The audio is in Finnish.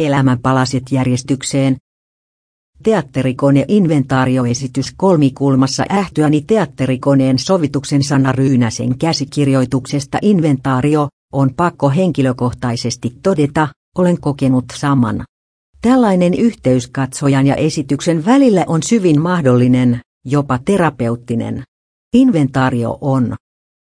Elämänpalaset järjestykseen. Teatterikone inventaarioesitys kolmikulmassa ähtyäni teatterikoneen sovituksen Sanna Ryynäsen käsikirjoituksesta inventaario, on pakko henkilökohtaisesti todeta, olen kokenut saman. Tällainen yhteys katsojan ja esityksen välillä on syvin mahdollinen, jopa terapeuttinen. Inventaario on